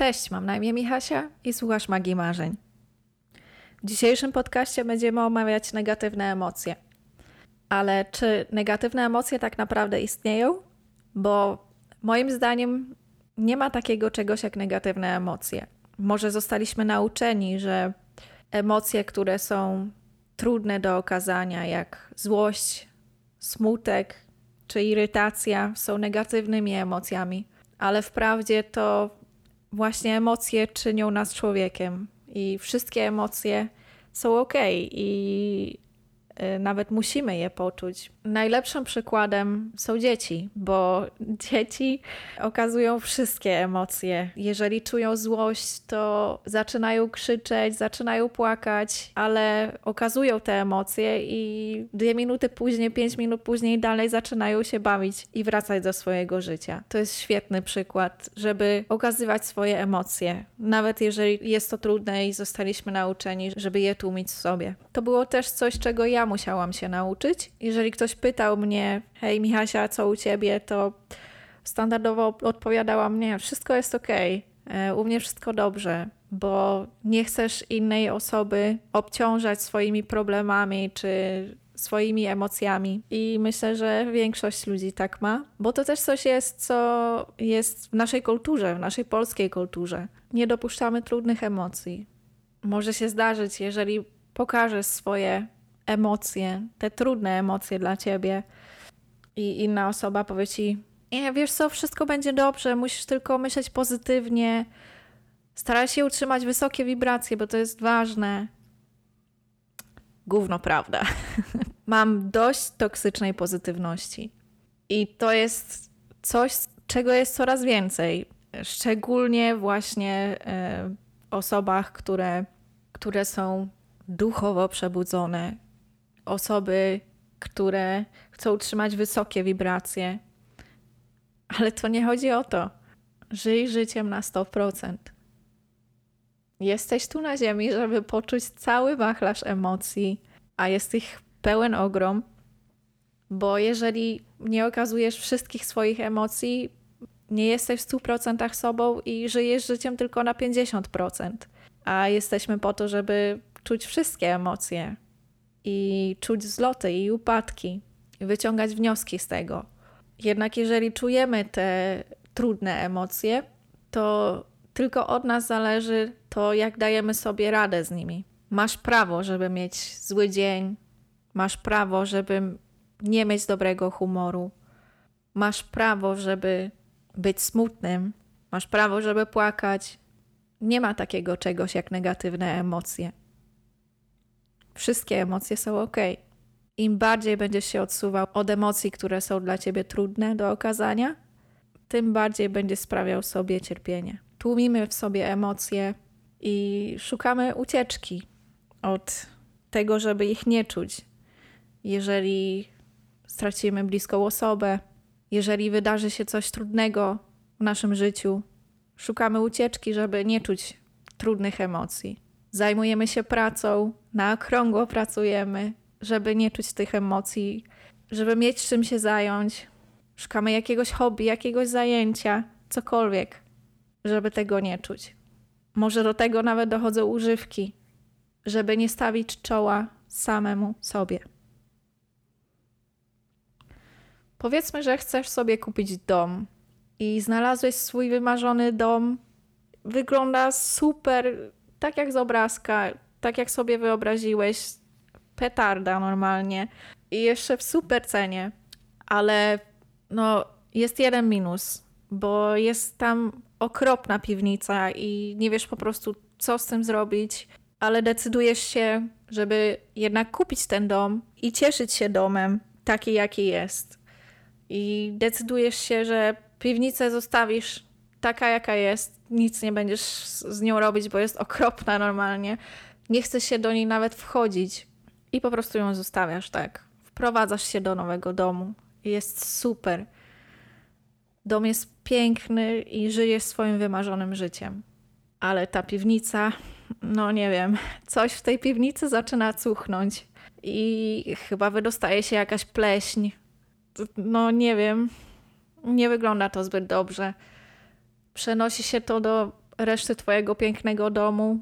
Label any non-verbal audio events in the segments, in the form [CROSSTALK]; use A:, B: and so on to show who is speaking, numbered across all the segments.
A: Cześć, mam na imię Michasia i słuchasz Magii Marzeń. W dzisiejszym podcaście będziemy omawiać negatywne emocje. Ale czy negatywne emocje tak naprawdę istnieją? Bo moim zdaniem nie ma takiego czegoś jak negatywne emocje. Może zostaliśmy nauczeni, że emocje, które są trudne do okazania, jak złość, smutek czy irytacja, są negatywnymi emocjami, ale wprawdzie to właśnie emocje czynią nas człowiekiem i wszystkie emocje są ok i Y, nawet musimy je poczuć. Najlepszym przykładem są dzieci, bo [LAUGHS] dzieci okazują wszystkie emocje. Jeżeli czują złość, to zaczynają krzyczeć, zaczynają płakać, ale okazują te emocje i dwie minuty później, pięć minut później dalej zaczynają się bawić i wracać do swojego życia. To jest świetny przykład, żeby okazywać swoje emocje, nawet jeżeli jest to trudne i zostaliśmy nauczeni, żeby je tłumić w sobie. To było też coś, czego ja musiałam się nauczyć. Jeżeli ktoś pytał mnie, hej Michasia, co u ciebie, to standardowo odpowiadałam, nie, wszystko jest ok, e, u mnie wszystko dobrze, bo nie chcesz innej osoby obciążać swoimi problemami czy swoimi emocjami. I myślę, że większość ludzi tak ma, bo to też coś jest, co jest w naszej kulturze, w naszej polskiej kulturze. Nie dopuszczamy trudnych emocji. Może się zdarzyć, jeżeli pokażesz swoje emocje, te trudne emocje dla ciebie i inna osoba powie ci, nie, wiesz co, wszystko będzie dobrze, musisz tylko myśleć pozytywnie, staraj się utrzymać wysokie wibracje, bo to jest ważne. Gówno prawda. [LAUGHS] Mam dość toksycznej pozytywności. I to jest coś, czego jest coraz więcej. Szczególnie właśnie w osobach, które, które są duchowo przebudzone, osoby, które chcą utrzymać wysokie wibracje. Ale to nie chodzi o to. Żyj życiem na 100%. Jesteś tu na ziemi, żeby poczuć cały wachlarz emocji, a jest ich pełen ogrom, bo jeżeli nie okazujesz wszystkich swoich emocji, nie jesteś w 100% sobą i żyjesz życiem tylko na 50%. A jesteśmy po to, żeby czuć wszystkie emocje, i czuć zloty i upadki, i wyciągać wnioski z tego. Jednak jeżeli czujemy te trudne emocje, to tylko od nas zależy to, jak dajemy sobie radę z nimi. Masz prawo, żeby mieć zły dzień, masz prawo, żeby nie mieć dobrego humoru, masz prawo, żeby być smutnym, masz prawo, żeby płakać. Nie ma takiego czegoś jak negatywne emocje wszystkie emocje są ok. Im bardziej będziesz się odsuwał od emocji, które są dla ciebie trudne do okazania, tym bardziej będziesz sprawiał sobie cierpienie. Tłumimy w sobie emocje i szukamy ucieczki od tego, żeby ich nie czuć. Jeżeli stracimy bliską osobę, jeżeli wydarzy się coś trudnego w naszym życiu, szukamy ucieczki, żeby nie czuć trudnych emocji. Zajmujemy się pracą, na okrągło pracujemy, żeby nie czuć tych emocji, żeby mieć czym się zająć. Szukamy jakiegoś hobby, jakiegoś zajęcia, cokolwiek, żeby tego nie czuć. Może do tego nawet dochodzą używki, żeby nie stawić czoła samemu sobie. Powiedzmy, że chcesz sobie kupić dom i znalazłeś swój wymarzony dom. Wygląda super, tak jak z obrazka, tak jak sobie wyobraziłeś, petarda normalnie. I jeszcze w super cenie, ale no jest jeden minus, bo jest tam okropna piwnica i nie wiesz po prostu co z tym zrobić, ale decydujesz się, żeby jednak kupić ten dom i cieszyć się domem taki jaki jest. I decydujesz się, że piwnicę zostawisz taka jaka jest, nic nie będziesz z nią robić, bo jest okropna normalnie nie chce się do niej nawet wchodzić i po prostu ją zostawiasz, tak. Wprowadzasz się do nowego domu. Jest super. Dom jest piękny i żyjesz swoim wymarzonym życiem. Ale ta piwnica, no nie wiem, coś w tej piwnicy zaczyna cuchnąć i chyba wydostaje się jakaś pleśń. No nie wiem, nie wygląda to zbyt dobrze. Przenosi się to do reszty twojego pięknego domu,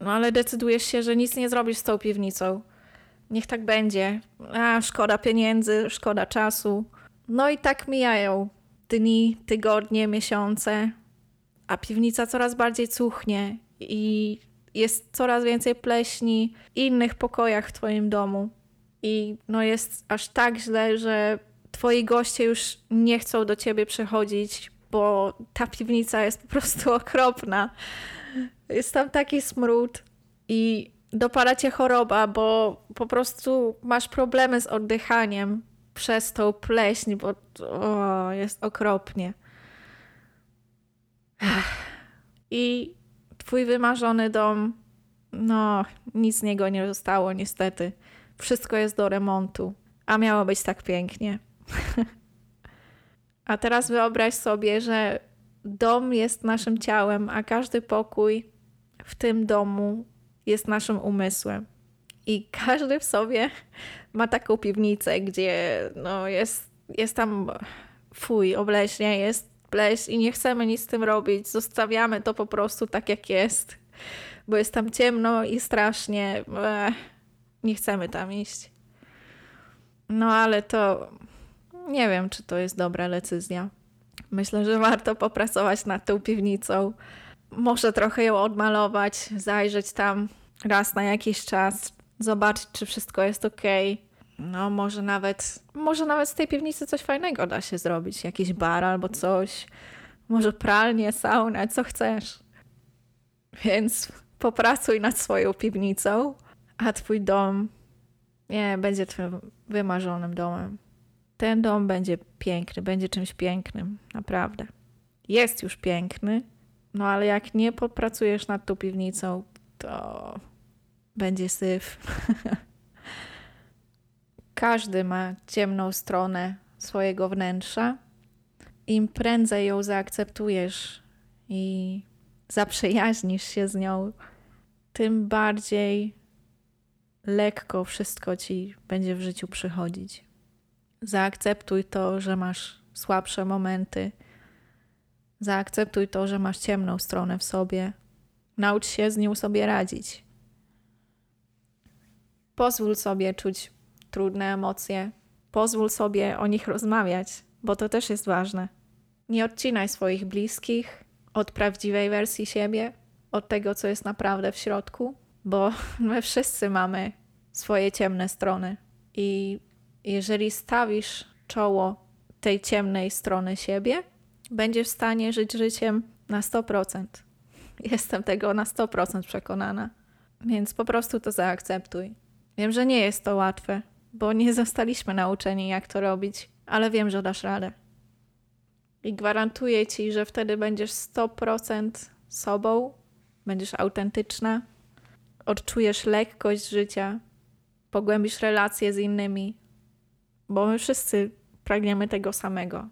A: no ale decydujesz się, że nic nie zrobisz z tą piwnicą. Niech tak będzie. A, szkoda pieniędzy, szkoda czasu. No i tak mijają dni, tygodnie, miesiące, a piwnica coraz bardziej cuchnie i jest coraz więcej pleśni w innych pokojach w twoim domu. I no jest aż tak źle, że twoi goście już nie chcą do ciebie przychodzić, bo ta piwnica jest po prostu [LAUGHS] okropna. Jest tam taki smród i dopala cię choroba, bo po prostu masz problemy z oddychaniem przez tą pleśń, bo o, jest okropnie. [SIGHS] I twój wymarzony dom, no, nic z niego nie zostało, niestety. Wszystko jest do remontu, a miało być tak pięknie. [LAUGHS] a teraz wyobraź sobie, że dom jest naszym ciałem, a każdy pokój w tym domu jest naszym umysłem. I każdy w sobie ma taką piwnicę, gdzie no, jest, jest tam fuj, obleśnie, jest pleś i nie chcemy nic z tym robić. Zostawiamy to po prostu tak, jak jest, bo jest tam ciemno i strasznie. Ech, nie chcemy tam iść. No ale to nie wiem, czy to jest dobra decyzja. Myślę, że warto popracować nad tą piwnicą. Może trochę ją odmalować, zajrzeć tam raz na jakiś czas, zobaczyć, czy wszystko jest ok. No, może nawet, może nawet z tej piwnicy coś fajnego da się zrobić. Jakiś bar albo coś. Może pralnie, saunę, co chcesz. Więc popracuj nad swoją piwnicą, a twój dom nie będzie twoim wymarzonym domem. Ten dom będzie piękny, będzie czymś pięknym, naprawdę. Jest już piękny, no ale jak nie popracujesz nad tą piwnicą, to będzie syf. [LAUGHS] Każdy ma ciemną stronę swojego wnętrza. Im prędzej ją zaakceptujesz i zaprzyjaźnisz się z nią, tym bardziej lekko wszystko ci będzie w życiu przychodzić. Zaakceptuj to, że masz słabsze momenty. Zaakceptuj to, że masz ciemną stronę w sobie. Naucz się z nią sobie radzić. Pozwól sobie czuć trudne emocje. Pozwól sobie o nich rozmawiać, bo to też jest ważne. Nie odcinaj swoich bliskich od prawdziwej wersji siebie, od tego, co jest naprawdę w środku, bo [LAUGHS] my wszyscy mamy swoje ciemne strony. I jeżeli stawisz czoło tej ciemnej strony siebie, będziesz w stanie żyć życiem na 100%. Jestem tego na 100% przekonana. Więc po prostu to zaakceptuj. Wiem, że nie jest to łatwe, bo nie zostaliśmy nauczeni, jak to robić, ale wiem, że dasz radę. I gwarantuję ci, że wtedy będziesz 100% sobą, będziesz autentyczna, odczujesz lekkość życia, pogłębisz relacje z innymi, bo my wszyscy pragniemy tego samego.